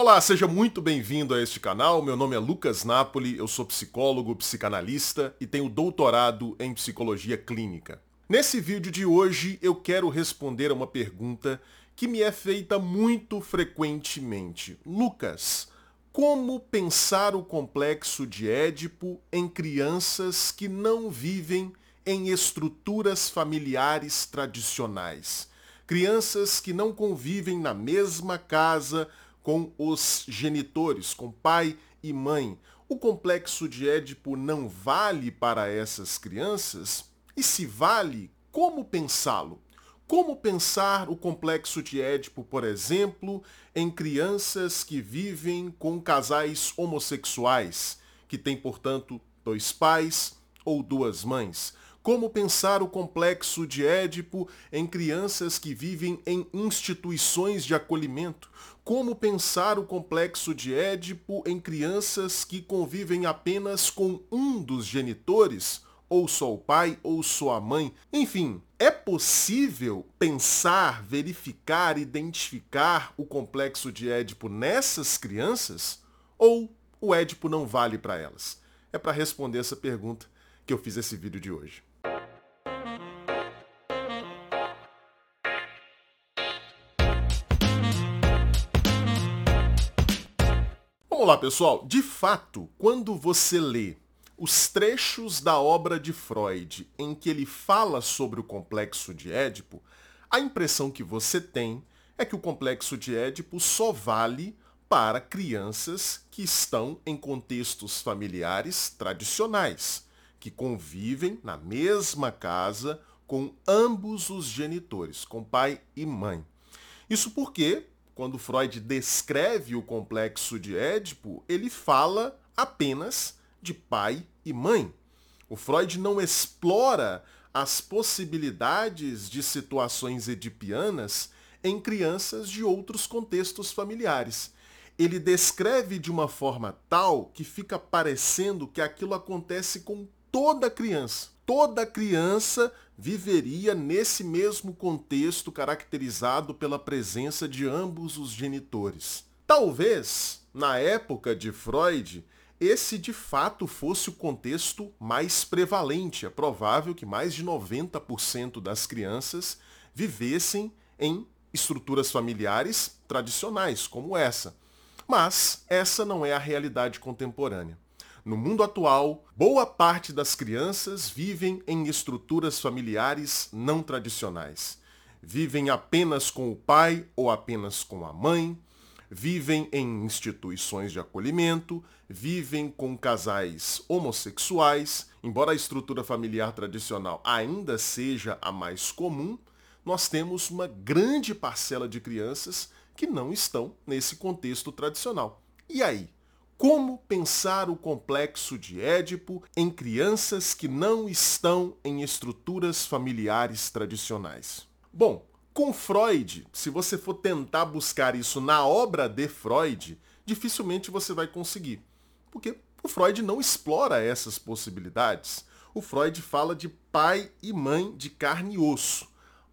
Olá, seja muito bem-vindo a este canal. Meu nome é Lucas Napoli, eu sou psicólogo, psicanalista e tenho doutorado em psicologia clínica. Nesse vídeo de hoje eu quero responder a uma pergunta que me é feita muito frequentemente. Lucas, como pensar o complexo de Édipo em crianças que não vivem em estruturas familiares tradicionais? Crianças que não convivem na mesma casa com os genitores, com pai e mãe. O complexo de Édipo não vale para essas crianças? E se vale, como pensá-lo? Como pensar o complexo de Édipo, por exemplo, em crianças que vivem com casais homossexuais, que têm, portanto, dois pais ou duas mães? Como pensar o complexo de Édipo em crianças que vivem em instituições de acolhimento? Como pensar o complexo de Édipo em crianças que convivem apenas com um dos genitores? Ou só o pai ou só a mãe? Enfim, é possível pensar, verificar, identificar o complexo de Édipo nessas crianças? Ou o Édipo não vale para elas? É para responder essa pergunta que eu fiz esse vídeo de hoje. Lá, pessoal. De fato, quando você lê os trechos da obra de Freud em que ele fala sobre o complexo de Édipo, a impressão que você tem é que o complexo de Édipo só vale para crianças que estão em contextos familiares tradicionais, que convivem na mesma casa com ambos os genitores, com pai e mãe. Isso porque quando Freud descreve o complexo de Édipo, ele fala apenas de pai e mãe. O Freud não explora as possibilidades de situações edipianas em crianças de outros contextos familiares. Ele descreve de uma forma tal que fica parecendo que aquilo acontece com toda criança. Toda criança viveria nesse mesmo contexto caracterizado pela presença de ambos os genitores. Talvez, na época de Freud, esse de fato fosse o contexto mais prevalente. É provável que mais de 90% das crianças vivessem em estruturas familiares tradicionais, como essa. Mas essa não é a realidade contemporânea. No mundo atual, boa parte das crianças vivem em estruturas familiares não tradicionais. Vivem apenas com o pai ou apenas com a mãe, vivem em instituições de acolhimento, vivem com casais homossexuais. Embora a estrutura familiar tradicional ainda seja a mais comum, nós temos uma grande parcela de crianças que não estão nesse contexto tradicional. E aí? Como pensar o complexo de Édipo em crianças que não estão em estruturas familiares tradicionais? Bom, com Freud, se você for tentar buscar isso na obra de Freud, dificilmente você vai conseguir. Porque o Freud não explora essas possibilidades. O Freud fala de pai e mãe de carne e osso.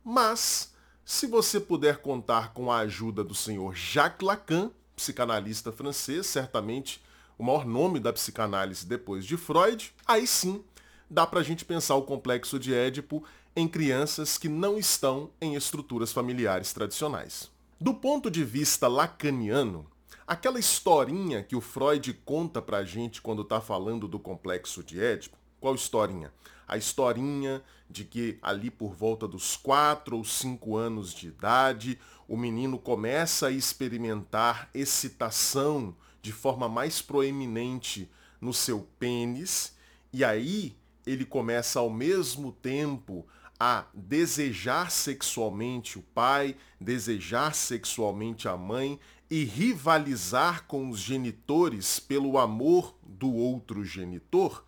Mas, se você puder contar com a ajuda do senhor Jacques Lacan, psicanalista francês, certamente o maior nome da psicanálise depois de Freud, aí sim dá para a gente pensar o complexo de Édipo em crianças que não estão em estruturas familiares tradicionais. Do ponto de vista lacaniano, aquela historinha que o Freud conta para a gente quando está falando do complexo de Édipo, qual historinha? A historinha de que ali por volta dos 4 ou 5 anos de idade, o menino começa a experimentar excitação de forma mais proeminente no seu pênis, e aí ele começa ao mesmo tempo a desejar sexualmente o pai, desejar sexualmente a mãe e rivalizar com os genitores pelo amor do outro genitor,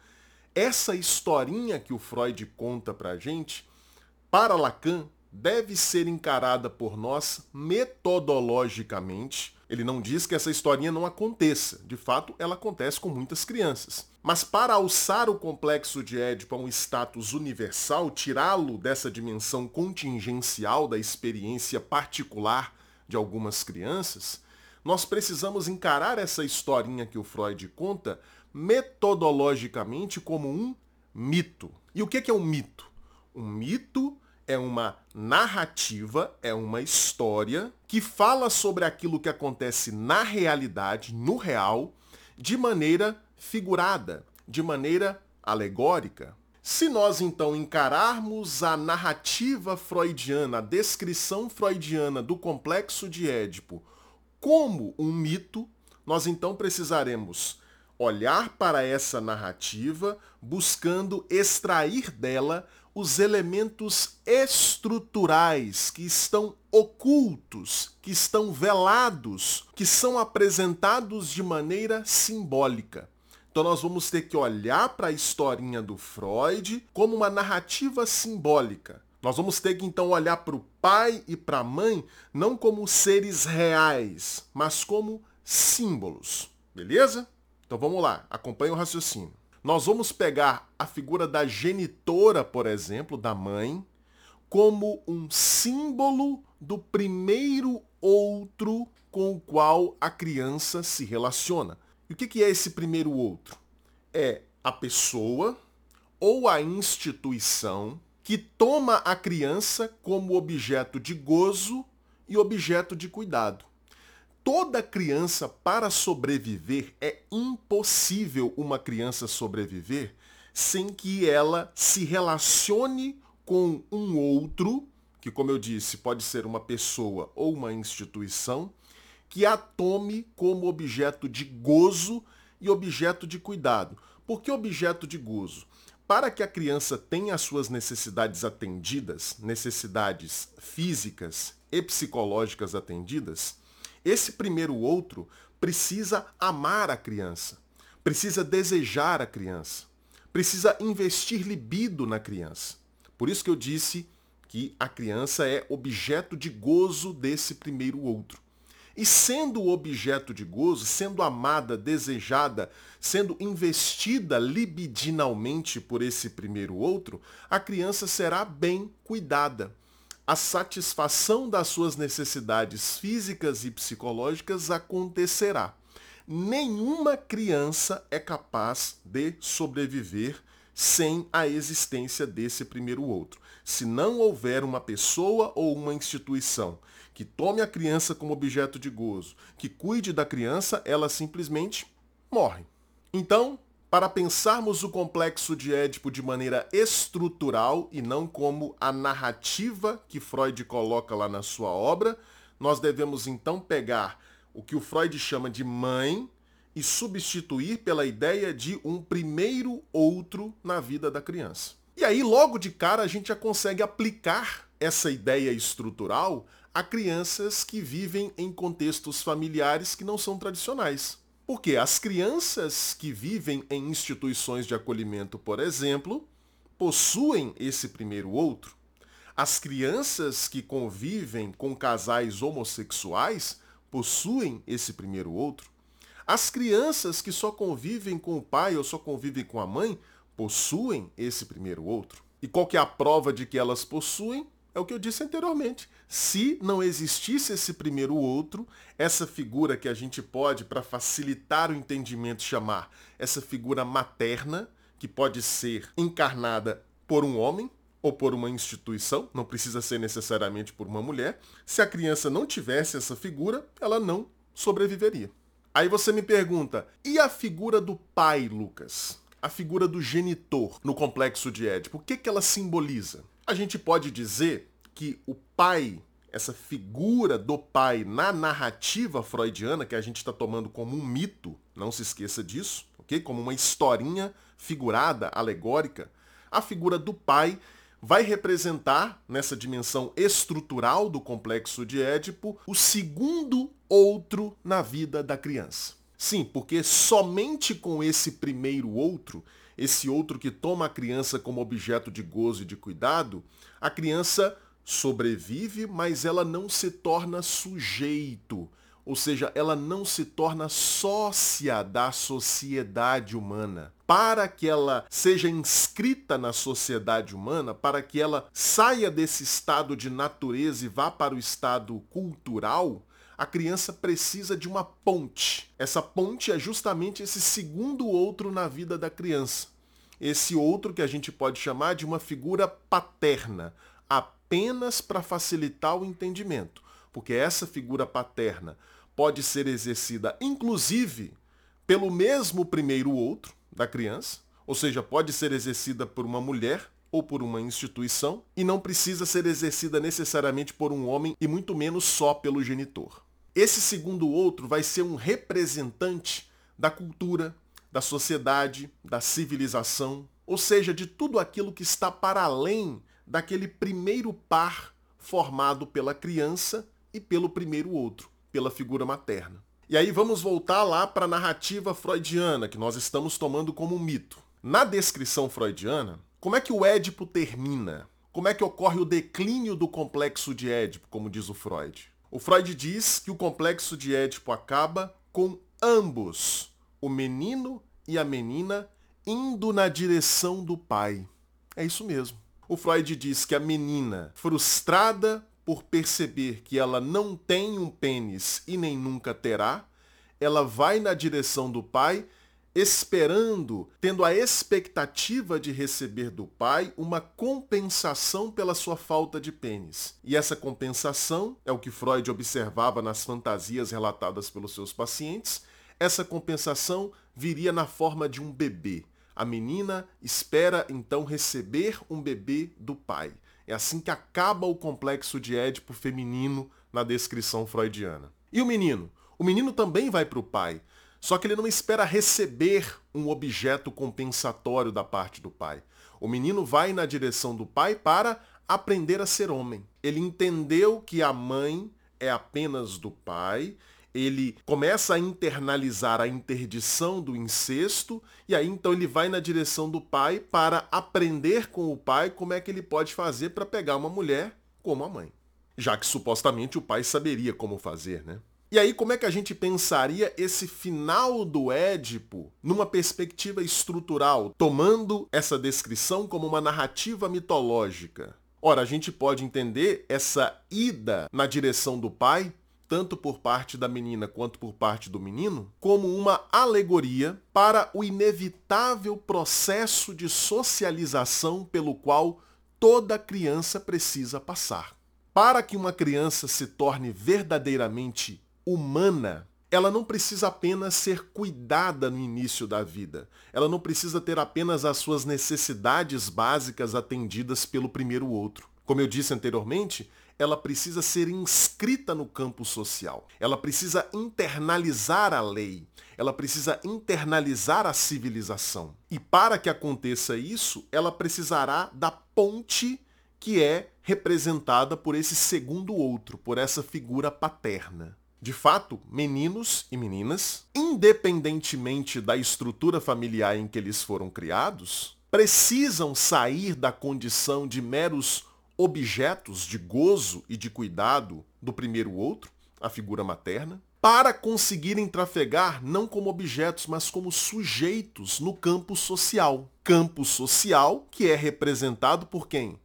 essa historinha que o Freud conta pra gente, para Lacan, deve ser encarada por nós metodologicamente ele não diz que essa historinha não aconteça. De fato, ela acontece com muitas crianças. Mas para alçar o complexo de Édipo a um status universal, tirá-lo dessa dimensão contingencial da experiência particular de algumas crianças, nós precisamos encarar essa historinha que o Freud conta metodologicamente como um mito. E o que é um mito? Um mito é uma narrativa, é uma história que fala sobre aquilo que acontece na realidade, no real, de maneira figurada, de maneira alegórica. Se nós então encararmos a narrativa freudiana, a descrição freudiana do complexo de Édipo como um mito, nós então precisaremos olhar para essa narrativa buscando extrair dela os elementos estruturais que estão ocultos, que estão velados, que são apresentados de maneira simbólica. Então nós vamos ter que olhar para a historinha do Freud como uma narrativa simbólica. Nós vamos ter que então olhar para o pai e para a mãe não como seres reais, mas como símbolos. Beleza? Então vamos lá, acompanhe o raciocínio. Nós vamos pegar a figura da genitora, por exemplo, da mãe, como um símbolo do primeiro outro com o qual a criança se relaciona. E o que é esse primeiro outro? É a pessoa ou a instituição que toma a criança como objeto de gozo e objeto de cuidado toda criança, para sobreviver, é impossível uma criança sobreviver sem que ela se relacione com um outro, que, como eu disse, pode ser uma pessoa ou uma instituição, que a tome como objeto de gozo e objeto de cuidado. Por que objeto de gozo? Para que a criança tenha as suas necessidades atendidas, necessidades físicas e psicológicas atendidas, esse primeiro outro precisa amar a criança, precisa desejar a criança, precisa investir libido na criança. Por isso que eu disse que a criança é objeto de gozo desse primeiro outro. E sendo objeto de gozo, sendo amada, desejada, sendo investida libidinalmente por esse primeiro outro, a criança será bem cuidada a satisfação das suas necessidades físicas e psicológicas acontecerá. Nenhuma criança é capaz de sobreviver sem a existência desse primeiro outro. Se não houver uma pessoa ou uma instituição que tome a criança como objeto de gozo, que cuide da criança, ela simplesmente morre. Então, para pensarmos o complexo de Édipo de maneira estrutural e não como a narrativa que Freud coloca lá na sua obra, nós devemos então pegar o que o Freud chama de mãe e substituir pela ideia de um primeiro outro na vida da criança. E aí, logo de cara, a gente já consegue aplicar essa ideia estrutural a crianças que vivem em contextos familiares que não são tradicionais. Porque as crianças que vivem em instituições de acolhimento, por exemplo, possuem esse primeiro outro. As crianças que convivem com casais homossexuais possuem esse primeiro outro. As crianças que só convivem com o pai ou só convivem com a mãe possuem esse primeiro outro. E qual que é a prova de que elas possuem? É o que eu disse anteriormente. Se não existisse esse primeiro outro, essa figura que a gente pode, para facilitar o entendimento, chamar essa figura materna, que pode ser encarnada por um homem ou por uma instituição, não precisa ser necessariamente por uma mulher. Se a criança não tivesse essa figura, ela não sobreviveria. Aí você me pergunta, e a figura do pai, Lucas? A figura do genitor no complexo de Édipo, o que, que ela simboliza? A gente pode dizer que o pai, essa figura do pai na narrativa freudiana, que a gente está tomando como um mito, não se esqueça disso, ok? Como uma historinha figurada, alegórica, a figura do pai vai representar, nessa dimensão estrutural do complexo de Édipo, o segundo outro na vida da criança. Sim, porque somente com esse primeiro outro esse outro que toma a criança como objeto de gozo e de cuidado, a criança sobrevive, mas ela não se torna sujeito, ou seja, ela não se torna sócia da sociedade humana. Para que ela seja inscrita na sociedade humana, para que ela saia desse estado de natureza e vá para o estado cultural, a criança precisa de uma ponte. Essa ponte é justamente esse segundo outro na vida da criança. Esse outro que a gente pode chamar de uma figura paterna, apenas para facilitar o entendimento, porque essa figura paterna pode ser exercida inclusive pelo mesmo primeiro outro da criança, ou seja, pode ser exercida por uma mulher ou por uma instituição e não precisa ser exercida necessariamente por um homem e muito menos só pelo genitor. Esse segundo outro vai ser um representante da cultura, da sociedade, da civilização, ou seja, de tudo aquilo que está para além daquele primeiro par formado pela criança e pelo primeiro outro, pela figura materna. E aí vamos voltar lá para a narrativa freudiana, que nós estamos tomando como mito. Na descrição freudiana, como é que o Édipo termina? Como é que ocorre o declínio do complexo de Édipo, como diz o Freud? O Freud diz que o complexo de Édipo acaba com ambos, o menino e a menina, indo na direção do pai. É isso mesmo. O Freud diz que a menina, frustrada por perceber que ela não tem um pênis e nem nunca terá, ela vai na direção do pai esperando, tendo a expectativa de receber do pai uma compensação pela sua falta de pênis. E essa compensação é o que Freud observava nas fantasias relatadas pelos seus pacientes. Essa compensação viria na forma de um bebê. A menina espera então receber um bebê do pai. É assim que acaba o complexo de Édipo feminino na descrição freudiana. E o menino? O menino também vai para o pai, só que ele não espera receber um objeto compensatório da parte do pai. O menino vai na direção do pai para aprender a ser homem. Ele entendeu que a mãe é apenas do pai, ele começa a internalizar a interdição do incesto, e aí então ele vai na direção do pai para aprender com o pai como é que ele pode fazer para pegar uma mulher como a mãe. Já que supostamente o pai saberia como fazer, né? E aí, como é que a gente pensaria esse final do Édipo numa perspectiva estrutural, tomando essa descrição como uma narrativa mitológica? Ora, a gente pode entender essa ida na direção do pai, tanto por parte da menina quanto por parte do menino, como uma alegoria para o inevitável processo de socialização pelo qual toda criança precisa passar. Para que uma criança se torne verdadeiramente humana, ela não precisa apenas ser cuidada no início da vida. Ela não precisa ter apenas as suas necessidades básicas atendidas pelo primeiro outro. Como eu disse anteriormente, ela precisa ser inscrita no campo social. Ela precisa internalizar a lei. Ela precisa internalizar a civilização. E para que aconteça isso, ela precisará da ponte que é representada por esse segundo outro, por essa figura paterna. De fato, meninos e meninas, independentemente da estrutura familiar em que eles foram criados, precisam sair da condição de meros objetos de gozo e de cuidado do primeiro outro, a figura materna, para conseguirem trafegar não como objetos, mas como sujeitos no campo social. Campo social que é representado por quem?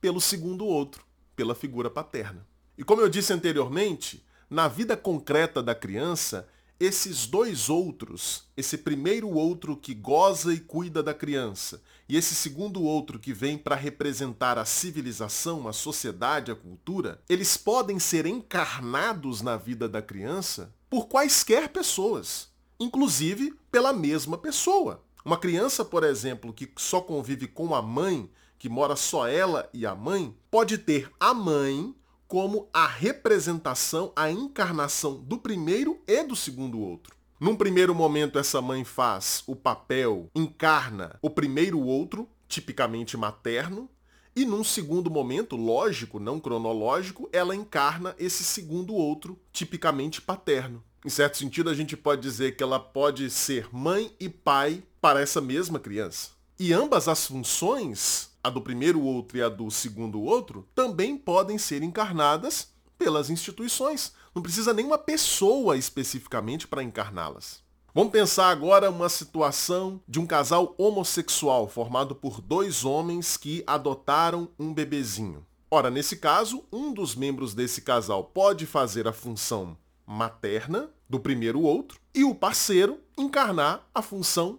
Pelo segundo outro, pela figura paterna. E como eu disse anteriormente, na vida concreta da criança, esses dois outros, esse primeiro outro que goza e cuida da criança, e esse segundo outro que vem para representar a civilização, a sociedade, a cultura, eles podem ser encarnados na vida da criança por quaisquer pessoas, inclusive pela mesma pessoa. Uma criança, por exemplo, que só convive com a mãe, que mora só ela e a mãe, pode ter a mãe como a representação, a encarnação do primeiro e do segundo outro. Num primeiro momento, essa mãe faz o papel, encarna o primeiro outro, tipicamente materno, e num segundo momento, lógico, não cronológico, ela encarna esse segundo outro, tipicamente paterno. Em certo sentido, a gente pode dizer que ela pode ser mãe e pai para essa mesma criança. E ambas as funções a do primeiro outro e a do segundo outro, também podem ser encarnadas pelas instituições. Não precisa nenhuma pessoa especificamente para encarná-las. Vamos pensar agora uma situação de um casal homossexual formado por dois homens que adotaram um bebezinho. Ora, nesse caso, um dos membros desse casal pode fazer a função materna do primeiro outro e o parceiro encarnar a função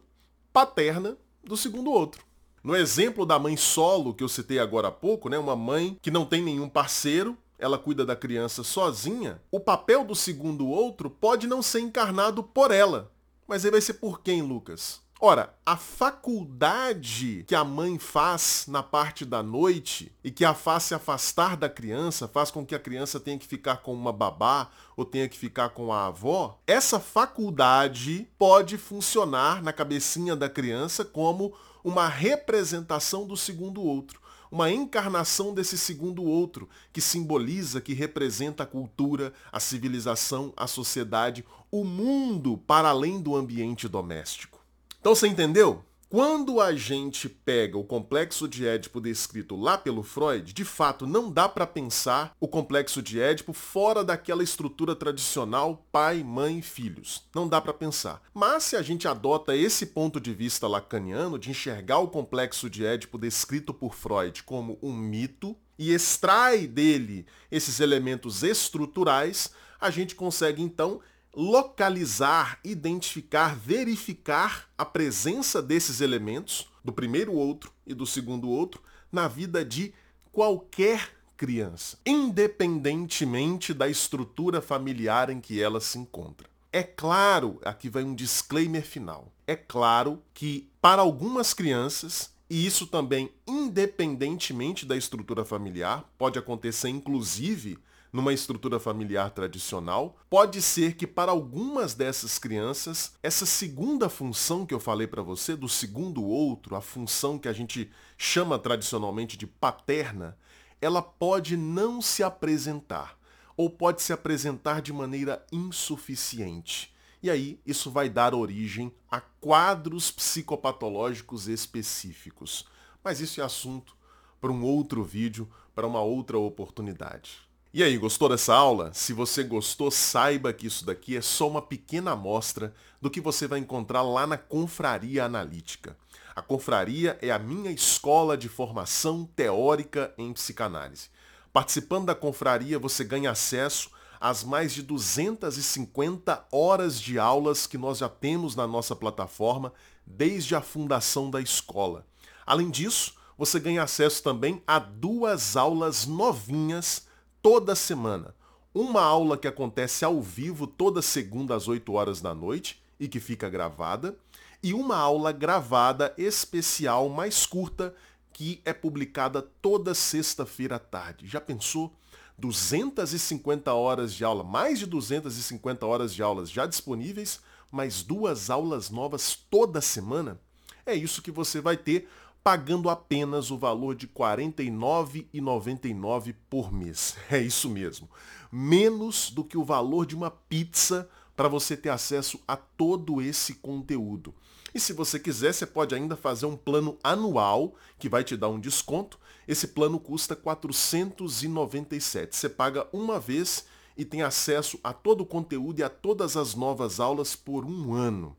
paterna do segundo outro. No exemplo da mãe solo que eu citei agora há pouco, né, uma mãe que não tem nenhum parceiro, ela cuida da criança sozinha, o papel do segundo outro pode não ser encarnado por ela. Mas aí vai ser por quem, Lucas? Ora, a faculdade que a mãe faz na parte da noite e que a faz se afastar da criança, faz com que a criança tenha que ficar com uma babá ou tenha que ficar com a avó, essa faculdade pode funcionar na cabecinha da criança como uma representação do segundo outro uma encarnação desse segundo outro, que simboliza, que representa a cultura, a civilização, a sociedade, o mundo para além do ambiente doméstico. Então você entendeu? Quando a gente pega o complexo de Édipo descrito lá pelo Freud, de fato não dá para pensar o complexo de Édipo fora daquela estrutura tradicional pai, mãe, filhos. Não dá para pensar. Mas se a gente adota esse ponto de vista lacaniano de enxergar o complexo de Édipo descrito por Freud como um mito e extrai dele esses elementos estruturais, a gente consegue então localizar, identificar, verificar a presença desses elementos, do primeiro outro e do segundo outro, na vida de qualquer criança, independentemente da estrutura familiar em que ela se encontra. É claro, aqui vai um disclaimer final. É claro que para algumas crianças, e isso também independentemente da estrutura familiar, pode acontecer inclusive numa estrutura familiar tradicional, pode ser que para algumas dessas crianças, essa segunda função que eu falei para você, do segundo outro, a função que a gente chama tradicionalmente de paterna, ela pode não se apresentar ou pode se apresentar de maneira insuficiente. E aí, isso vai dar origem a quadros psicopatológicos específicos. Mas isso é assunto para um outro vídeo, para uma outra oportunidade. E aí, gostou dessa aula? Se você gostou, saiba que isso daqui é só uma pequena amostra do que você vai encontrar lá na Confraria Analítica. A Confraria é a minha escola de formação teórica em psicanálise. Participando da Confraria, você ganha acesso às mais de 250 horas de aulas que nós já temos na nossa plataforma desde a fundação da escola. Além disso, você ganha acesso também a duas aulas novinhas toda semana. Uma aula que acontece ao vivo toda segunda às 8 horas da noite e que fica gravada, e uma aula gravada especial mais curta que é publicada toda sexta-feira à tarde. Já pensou? 250 horas de aula, mais de 250 horas de aulas já disponíveis, mais duas aulas novas toda semana? É isso que você vai ter pagando apenas o valor de R$ 49,99 por mês. É isso mesmo. Menos do que o valor de uma pizza para você ter acesso a todo esse conteúdo. E se você quiser, você pode ainda fazer um plano anual que vai te dar um desconto. Esse plano custa R$ 497. Você paga uma vez e tem acesso a todo o conteúdo e a todas as novas aulas por um ano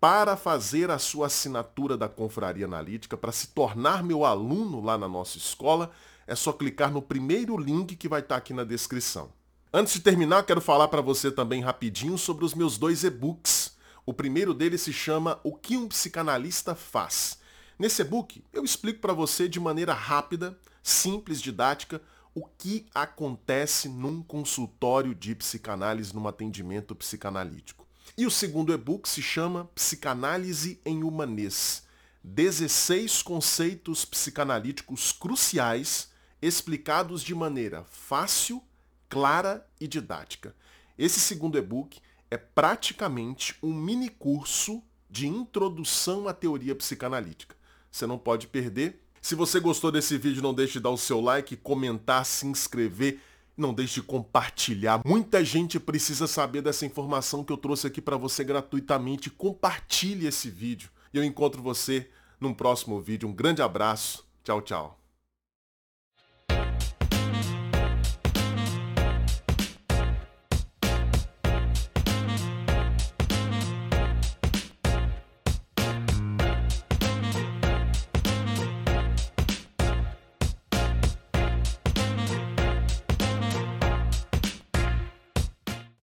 para fazer a sua assinatura da Confraria Analítica, para se tornar meu aluno lá na nossa escola, é só clicar no primeiro link que vai estar aqui na descrição. Antes de terminar, quero falar para você também rapidinho sobre os meus dois e-books. O primeiro deles se chama O que um psicanalista faz. Nesse e-book, eu explico para você de maneira rápida, simples, didática, o que acontece num consultório de psicanálise, num atendimento psicanalítico. E o segundo e-book se chama Psicanálise em Humanês. 16 conceitos psicanalíticos cruciais explicados de maneira fácil, clara e didática. Esse segundo e-book é praticamente um mini curso de introdução à teoria psicanalítica. Você não pode perder. Se você gostou desse vídeo, não deixe de dar o seu like, comentar, se inscrever não deixe de compartilhar. Muita gente precisa saber dessa informação que eu trouxe aqui para você gratuitamente. Compartilhe esse vídeo. E eu encontro você num próximo vídeo. Um grande abraço. Tchau, tchau.